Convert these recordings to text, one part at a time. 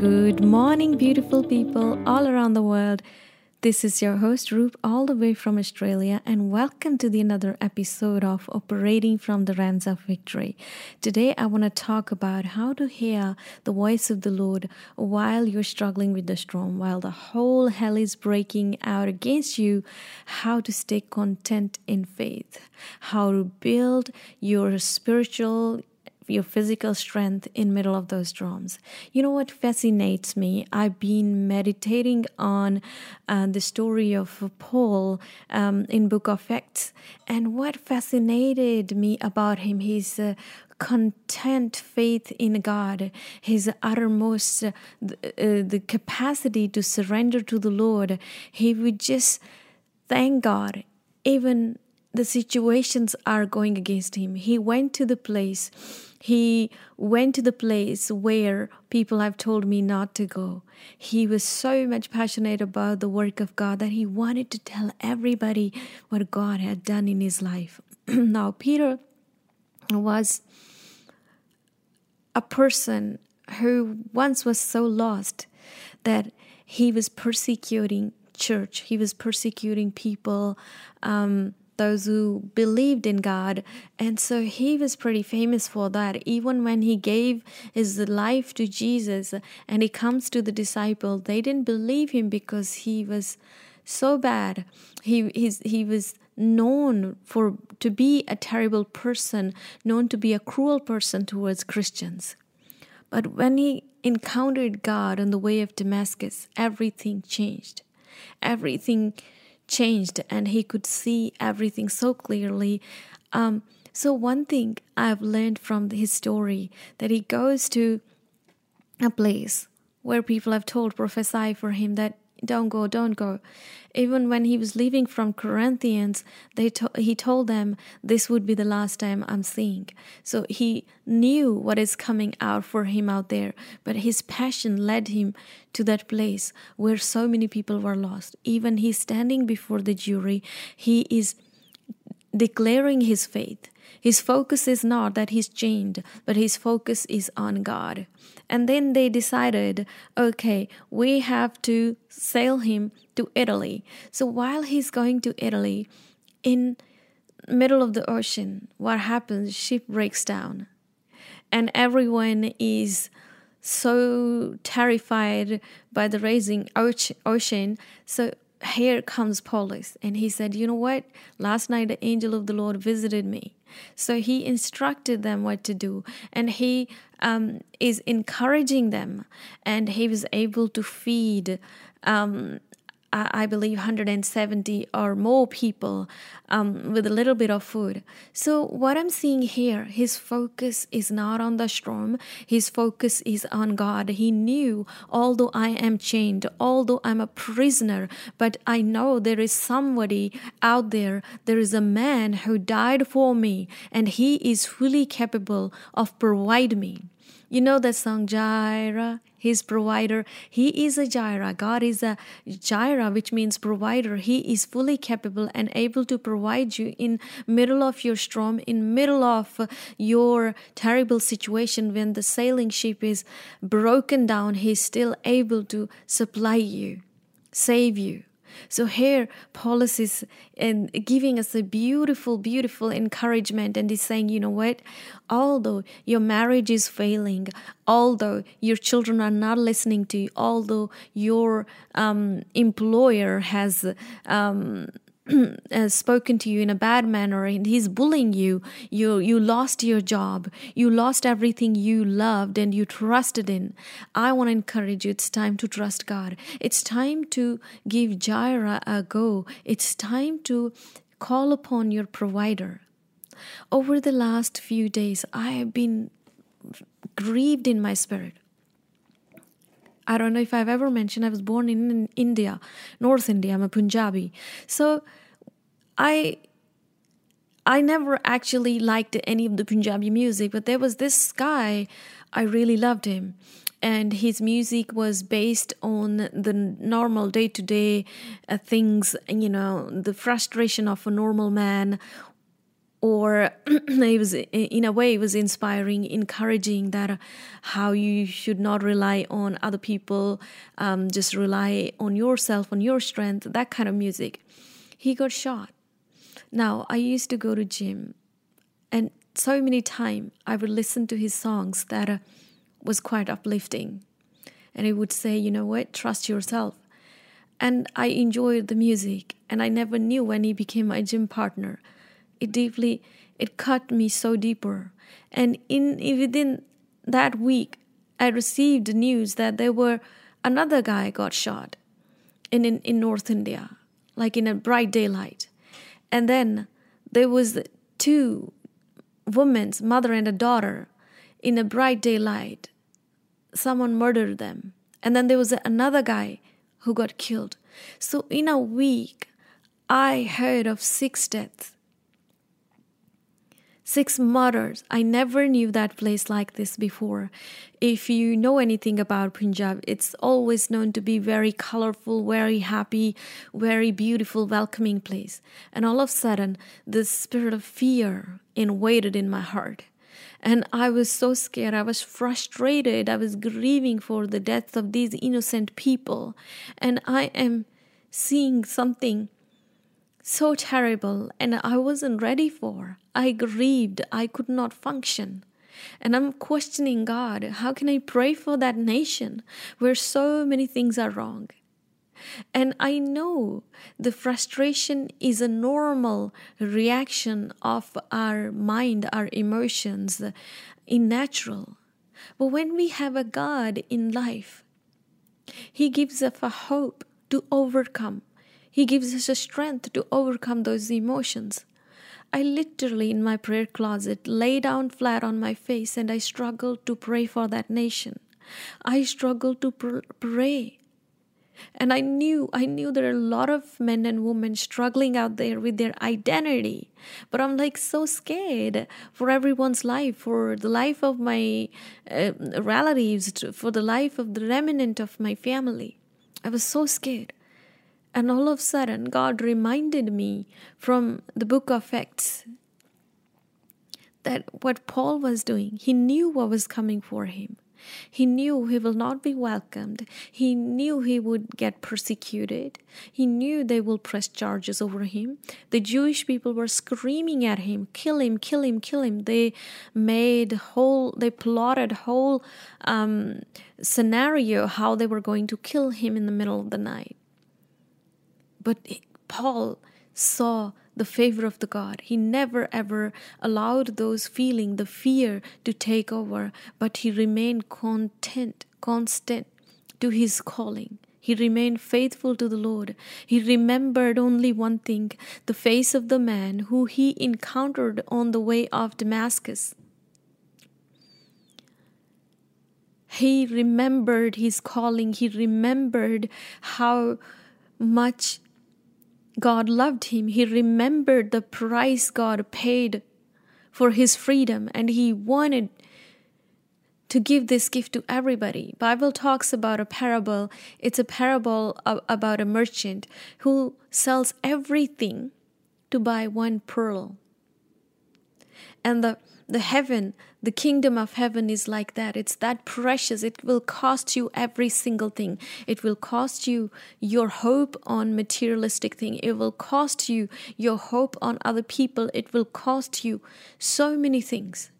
Good morning, beautiful people all around the world. This is your host, Roop, all the way from Australia, and welcome to the another episode of Operating from the Realms of Victory. Today, I want to talk about how to hear the voice of the Lord while you're struggling with the storm, while the whole hell is breaking out against you, how to stay content in faith, how to build your spiritual your physical strength in middle of those storms you know what fascinates me i've been meditating on uh, the story of paul um, in book of acts and what fascinated me about him his uh, content faith in God, his uttermost, uh, uh, the capacity to surrender to the Lord. He would just thank God, even the situations are going against him. He went to the place he went to the place where people have told me not to go. He was so much passionate about the work of God that he wanted to tell everybody what God had done in his life. now, Peter was a person who once was so lost that he was persecuting church he was persecuting people um, those who believed in God. And so he was pretty famous for that. Even when he gave his life to Jesus and he comes to the disciple, they didn't believe him because he was so bad. He he's, he was known for to be a terrible person, known to be a cruel person towards Christians. But when he encountered God on the way of Damascus, everything changed. Everything changed and he could see everything so clearly. Um, so, one thing I've learned from his story that he goes to a place where people have told prophesy for him that don't go, don't go. Even when he was leaving from Corinthians, they to- he told them this would be the last time I'm seeing. So he knew what is coming out for him out there, but his passion led him to that place where so many people were lost. Even he's standing before the jury, he is declaring his faith. His focus is not that he's chained, but his focus is on God. And then they decided, okay, we have to sail him to Italy. So while he's going to Italy, in middle of the ocean, what happens? Ship breaks down, and everyone is so terrified by the rising ocean. So here comes Paulus, and he said, You know what? Last night the angel of the Lord visited me. So he instructed them what to do, and he um, is encouraging them, and he was able to feed um, I believe 170 or more people um, with a little bit of food. So, what I'm seeing here, his focus is not on the storm, his focus is on God. He knew, although I am chained, although I'm a prisoner, but I know there is somebody out there, there is a man who died for me, and he is fully capable of providing me. You know that song, Jireh, his provider. He is a Jireh. God is a Jireh, which means provider. He is fully capable and able to provide you in middle of your storm, in middle of your terrible situation when the sailing ship is broken down. He's still able to supply you, save you. So here, Paulus is and giving us a beautiful, beautiful encouragement, and he's saying, you know what? Although your marriage is failing, although your children are not listening to you, although your um, employer has um, has spoken to you in a bad manner and he's bullying you. You you lost your job. You lost everything you loved and you trusted in. I want to encourage you. It's time to trust god. It's time to give jireh a go. It's time to call upon your provider. Over the last few days i have been grieved in my spirit. I don't know if I've ever mentioned I was born in India, North India. I'm a Punjabi. So I I never actually liked any of the Punjabi music, but there was this guy, I really loved him. And his music was based on the normal day to day things, you know, the frustration of a normal man, or it was in a way it was inspiring encouraging that how you should not rely on other people um, just rely on yourself on your strength that kind of music he got shot now i used to go to gym and so many times i would listen to his songs that uh, was quite uplifting and he would say you know what trust yourself and i enjoyed the music and i never knew when he became my gym partner it deeply it cut me so deeper. And in within that week, I received news that there were another guy got shot in, in, in North India, like in a bright daylight. And then there was two women's mother and a daughter in a bright daylight. Someone murdered them. And then there was another guy who got killed. So in a week, I heard of six deaths Six murders. I never knew that place like this before. If you know anything about Punjab, it's always known to be very colorful, very happy, very beautiful, welcoming place. And all of a sudden, the spirit of fear invaded in my heart. And I was so scared. I was frustrated. I was grieving for the deaths of these innocent people. And I am seeing something so terrible and I wasn't ready for. I grieved, I could not function. And I'm questioning God, how can I pray for that nation where so many things are wrong? And I know the frustration is a normal reaction of our mind, our emotions, in natural. But when we have a God in life, He gives us a hope to overcome he gives us a strength to overcome those emotions. I literally, in my prayer closet, lay down flat on my face and I struggled to pray for that nation. I struggled to pr- pray. And I knew, I knew there are a lot of men and women struggling out there with their identity. But I'm like so scared for everyone's life, for the life of my uh, relatives, for the life of the remnant of my family. I was so scared. And all of a sudden, God reminded me from the book of Acts that what Paul was doing, he knew what was coming for him. He knew he will not be welcomed. He knew he would get persecuted. He knew they will press charges over him. The Jewish people were screaming at him, kill him, kill him, kill him. They made whole, they plotted whole um, scenario how they were going to kill him in the middle of the night. But Paul saw the favor of the God. He never ever allowed those feeling, the fear to take over, but he remained content, constant to his calling. He remained faithful to the Lord. He remembered only one thing the face of the man who he encountered on the way of Damascus. He remembered his calling. He remembered how much God loved him. He remembered the price God paid for his freedom and he wanted to give this gift to everybody. Bible talks about a parable. It's a parable about a merchant who sells everything to buy one pearl. And the the heaven, the kingdom of heaven is like that. It's that precious. It will cost you every single thing. It will cost you your hope on materialistic thing. It will cost you your hope on other people. It will cost you so many things.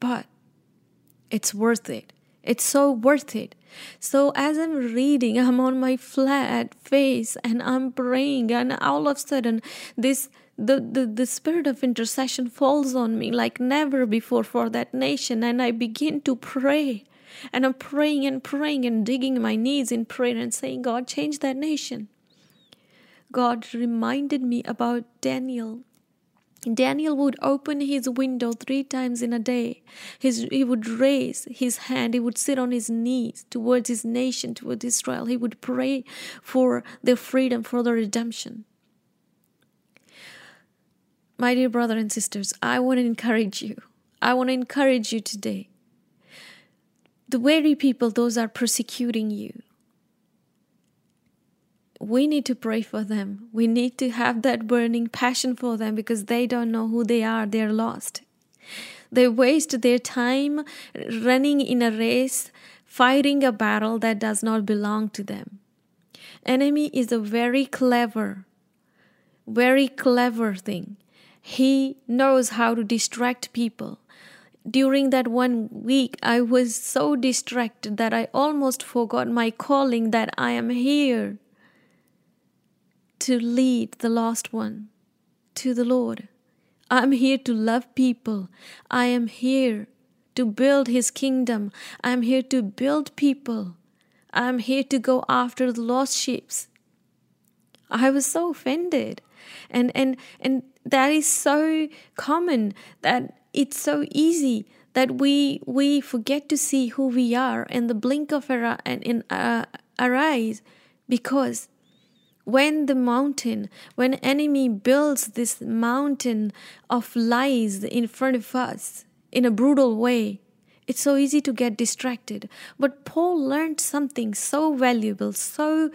But it's worth it. It's so worth it. So as I'm reading, I'm on my flat face and I'm praying, and all of a sudden, this the, the, the spirit of intercession falls on me like never before for that nation, and I begin to pray. And I'm praying and praying and digging my knees in prayer and saying, God, change that nation. God reminded me about Daniel. Daniel would open his window three times in a day. His, he would raise his hand. He would sit on his knees towards his nation, towards Israel. He would pray for their freedom, for their redemption. My dear brother and sisters, I want to encourage you. I want to encourage you today. The very people, those are persecuting you. we need to pray for them. We need to have that burning passion for them because they don't know who they are. They're lost. They waste their time running in a race, fighting a battle that does not belong to them. Enemy is a very clever, very clever thing. He knows how to distract people. During that one week, I was so distracted that I almost forgot my calling that I am here to lead the lost one to the Lord. I'm here to love people. I am here to build His kingdom. I'm here to build people. I'm here to go after the lost sheep. I was so offended. And and and that is so common that it's so easy that we we forget to see who we are in the blink of our and in uh, our eyes because when the mountain when enemy builds this mountain of lies in front of us in a brutal way it's so easy to get distracted. But paul learned something so valuable so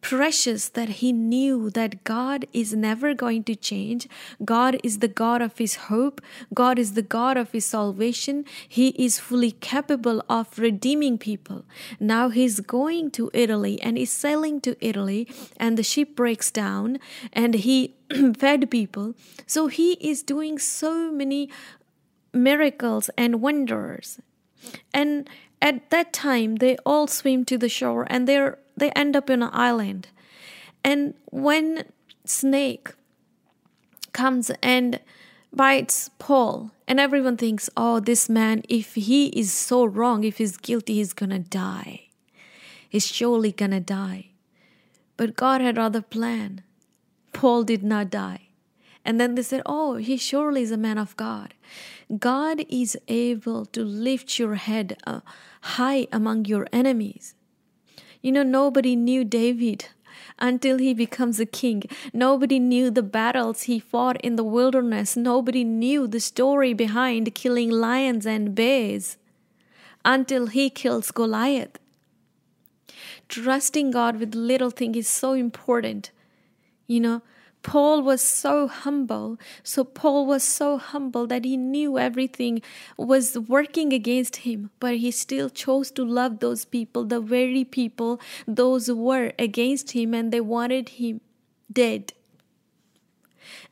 precious that he knew that God is never going to change. God is the God of his hope. God is the God of his salvation. He is fully capable of redeeming people. Now he's going to Italy and is sailing to Italy and the ship breaks down and he fed people. So he is doing so many miracles and wonders. And at that time they all swim to the shore and they're they end up in an island. And when snake comes and bites Paul, and everyone thinks, oh, this man, if he is so wrong, if he's guilty, he's gonna die. He's surely gonna die. But God had other plan. Paul did not die. And then they said, Oh, he surely is a man of God. God is able to lift your head uh, high among your enemies. You know, nobody knew David until he becomes a king. Nobody knew the battles he fought in the wilderness. Nobody knew the story behind killing lions and bears until he kills Goliath. Trusting God with little things is so important. You know, Paul was so humble. So, Paul was so humble that he knew everything was working against him, but he still chose to love those people, the very people those were against him, and they wanted him dead.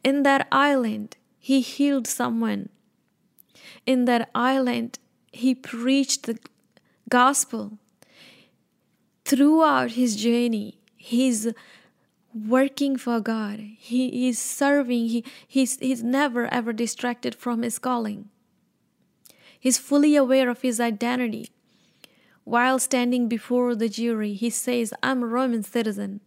In that island, he healed someone. In that island, he preached the gospel. Throughout his journey, his working for God. He is serving. He, he's, he's never ever distracted from his calling. He's fully aware of his identity. While standing before the jury, he says, I'm a Roman citizen.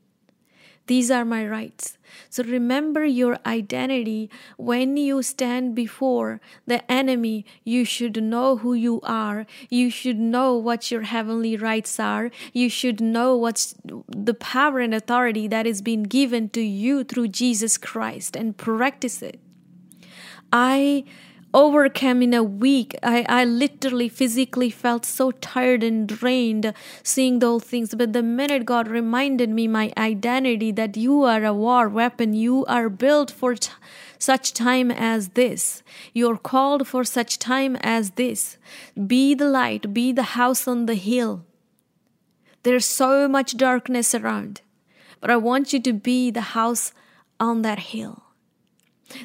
These are my rights. So remember your identity when you stand before the enemy. You should know who you are. You should know what your heavenly rights are. You should know what's the power and authority that is being given to you through Jesus Christ and practice it. I overcame in a week. I, I literally physically felt so tired and drained seeing those things. But the minute God reminded me my identity that you are a war weapon, you are built for t- such time as this. You're called for such time as this. Be the light, be the house on the hill. There's so much darkness around, but I want you to be the house on that hill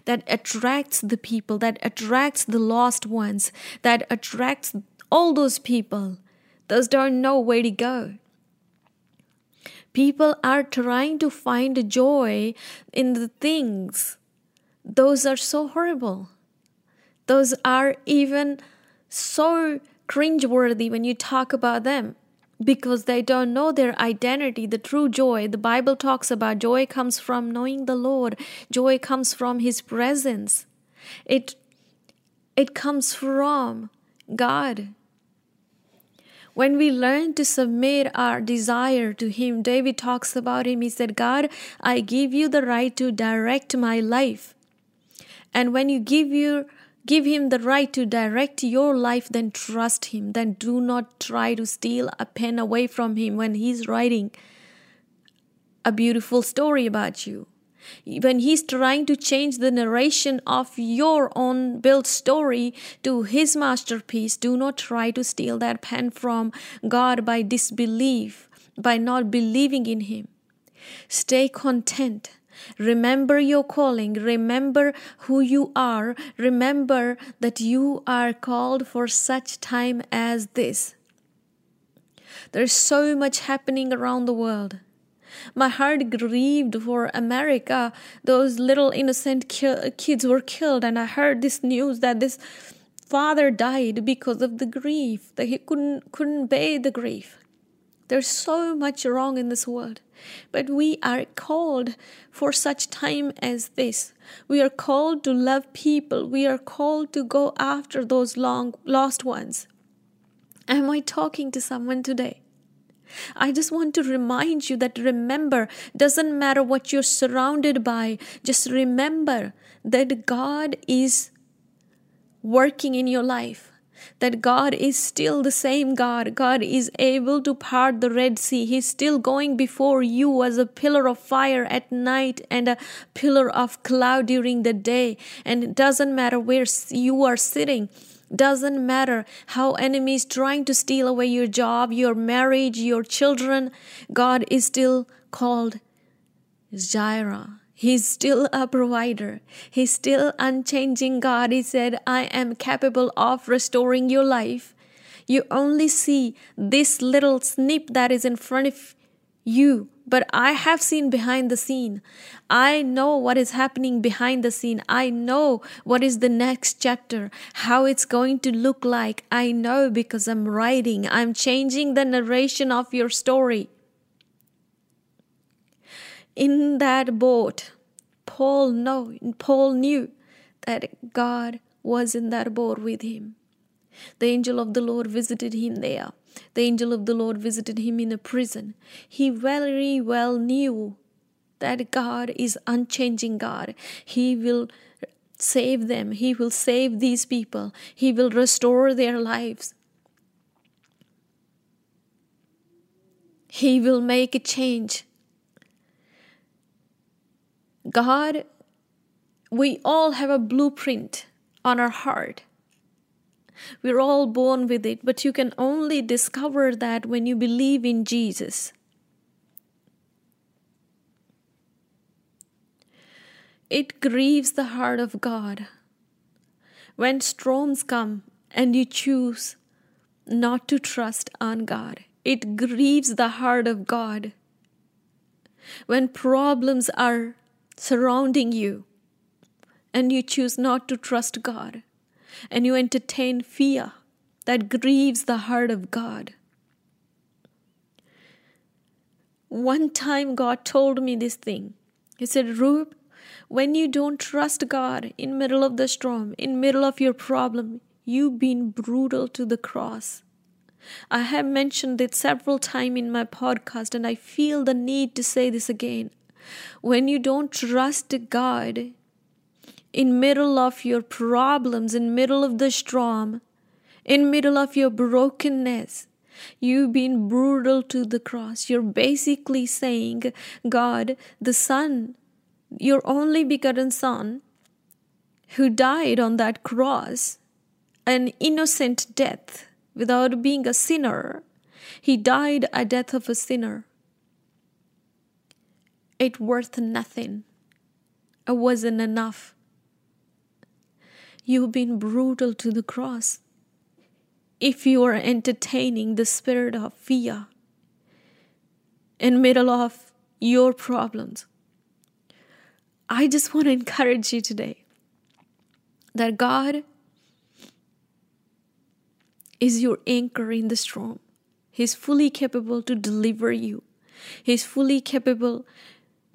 that attracts the people, that attracts the lost ones, that attracts all those people. Those don't know where to go. People are trying to find joy in the things. Those are so horrible. Those are even so cringeworthy when you talk about them because they don't know their identity, the true joy. The Bible talks about joy comes from knowing the Lord, joy comes from His presence. It, it comes from God. When we learn to submit our desire to Him, David talks about Him. He said, God, I give you the right to direct my life. And when you give your Give him the right to direct your life, then trust him. Then do not try to steal a pen away from him when he's writing a beautiful story about you. When he's trying to change the narration of your own built story to his masterpiece, do not try to steal that pen from God by disbelief, by not believing in him. Stay content. Remember your calling. Remember who you are. Remember that you are called for such time as this. There's so much happening around the world. My heart grieved for America. Those little innocent ki- kids were killed, and I heard this news that this father died because of the grief that he couldn't couldn't bear the grief. There's so much wrong in this world, but we are called for such time as this. We are called to love people. We are called to go after those long lost ones. Am I talking to someone today? I just want to remind you that remember, doesn't matter what you're surrounded by, just remember that God is working in your life. That God is still the same God. God is able to part the Red Sea. He's still going before you as a pillar of fire at night and a pillar of cloud during the day. And it doesn't matter where you are sitting doesn't matter how enemies trying to steal away your job, your marriage, your children. God is still called Jireh. He's still a provider. He's still unchanging God. He said, I am capable of restoring your life. You only see this little snip that is in front of you but I have seen behind the scene. I know what is happening behind the scene. I know what is the next chapter, how it's going to look like. I know because I'm writing, I'm changing the narration of your story. In that boat, Paul know, Paul knew that God was in that boat with him. The angel of the Lord visited him there. The angel of the Lord visited him in a prison. He very well knew that God is unchanging God. He will save them. He will save these people. He will restore their lives. He will make a change. God, we all have a blueprint on our heart. We're all born with it, but you can only discover that when you believe in Jesus. It grieves the heart of God when storms come and you choose not to trust on God. It grieves the heart of God when problems are surrounding you and you choose not to trust God and you entertain fear that grieves the heart of God. One time God told me this thing. He said, Roop, when you don't trust God in middle of the storm, in middle of your problem, you've been brutal to the cross. I have mentioned it several times in my podcast and I feel the need to say this again. When you don't trust God in middle of your problems, in middle of the storm, in middle of your brokenness, you've been brutal to the cross. You're basically saying, God, the Son, your only begotten Son, who died on that cross, an innocent death without being a sinner, he died a death of a sinner. It worth nothing. It wasn't enough. You've been brutal to the cross. If you are entertaining the spirit of fear in middle of your problems, I just want to encourage you today that God is your anchor in the storm. He's fully capable to deliver you. He's fully capable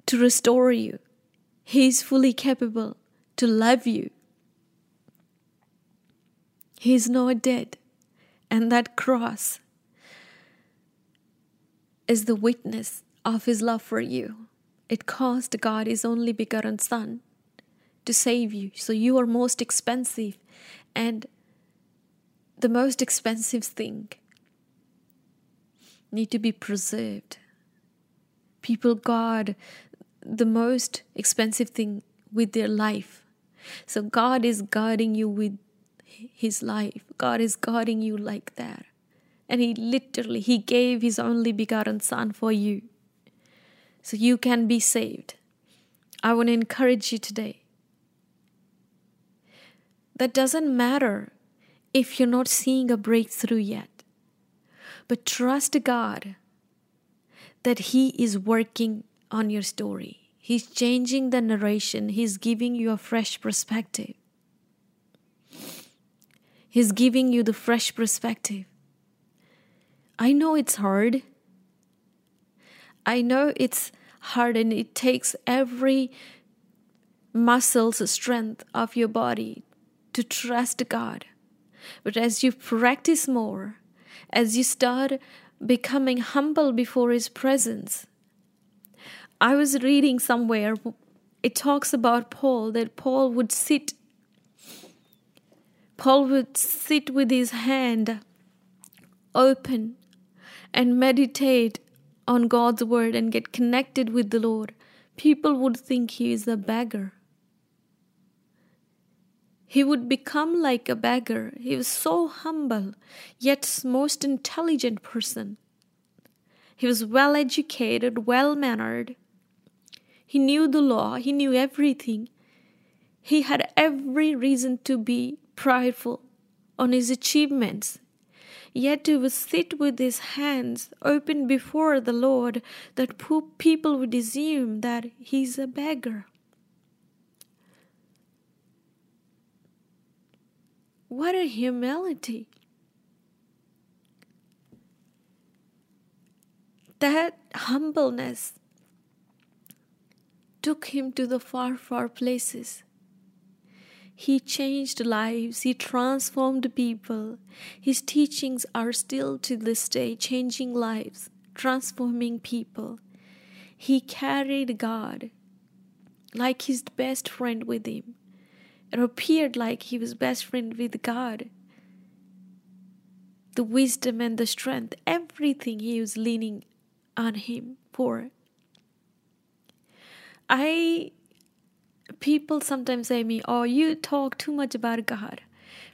to restore you. He is fully capable to love you. He is not dead. And that cross is the witness of his love for you. It cost God his only begotten Son to save you. So you are most expensive and the most expensive thing need to be preserved. People guard the most expensive thing with their life. So God is guarding you with his life. God is guarding you like that. And he literally he gave his only begotten son for you. So you can be saved. I want to encourage you today. That doesn't matter if you're not seeing a breakthrough yet. But trust God that He is working on your story. He's changing the narration, He's giving you a fresh perspective. He's giving you the fresh perspective. I know it's hard. I know it's hard and it takes every muscle's strength of your body to trust God. But as you practice more, as you start becoming humble before His presence, I was reading somewhere, it talks about Paul, that Paul would sit. Paul would sit with his hand open and meditate on God's word and get connected with the Lord. People would think he is a beggar. He would become like a beggar. He was so humble, yet most intelligent person. He was well educated, well mannered, he knew the law, he knew everything. He had every reason to be prideful on his achievements. Yet he would sit with his hands open before the Lord, that poor people would assume that he's a beggar. What a humility! That humbleness took him to the far, far places. He changed lives, he transformed people. His teachings are still to this day changing lives, transforming people. He carried God like his best friend with him. It appeared like he was best friend with God. The wisdom and the strength, everything he was leaning on him for. I people sometimes say me, "Oh, you talk too much about God."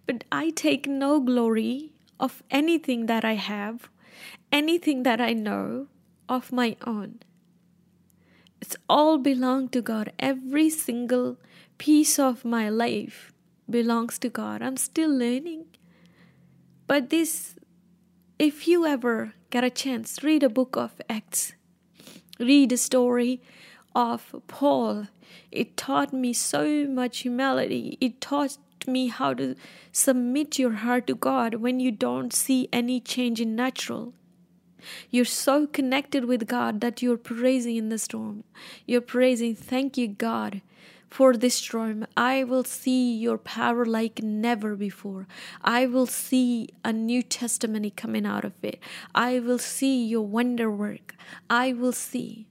But I take no glory of anything that I have, anything that I know of my own. It's all belong to God. Every single piece of my life belongs to God. I'm still learning. But this if you ever get a chance, read a book of Acts. Read a story of Paul. It taught me so much humility. It taught me how to submit your heart to God when you don't see any change in natural. You're so connected with God that you're praising in the storm. You're praising, thank you, God, for this storm. I will see your power like never before. I will see a new testimony coming out of it. I will see your wonder work. I will see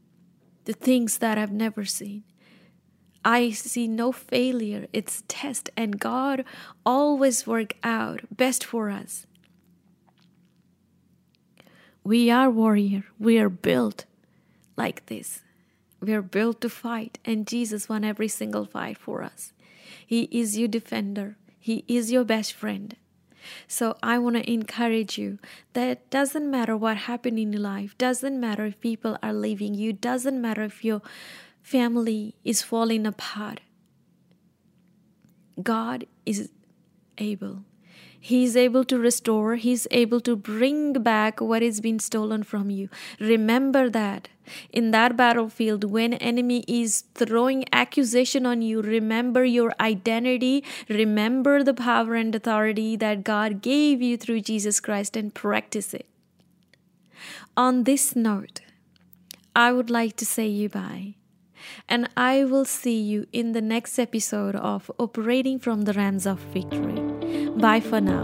the things that I've never seen. I see no failure. It's test and God always work out best for us. We are warrior. We are built like this. We are built to fight and Jesus won every single fight for us. He is your defender. He is your best friend. So I want to encourage you that it doesn't matter what happened in your life, doesn't matter if people are leaving you, doesn't matter if your family is falling apart. God is able. He's able to restore, He's able to bring back what has been stolen from you. Remember that. In that battlefield, when enemy is throwing accusation on you, remember your identity, remember the power and authority that God gave you through Jesus Christ and practice it. On this note, I would like to say you bye and I will see you in the next episode of Operating from the Realms of Victory. Bye for now.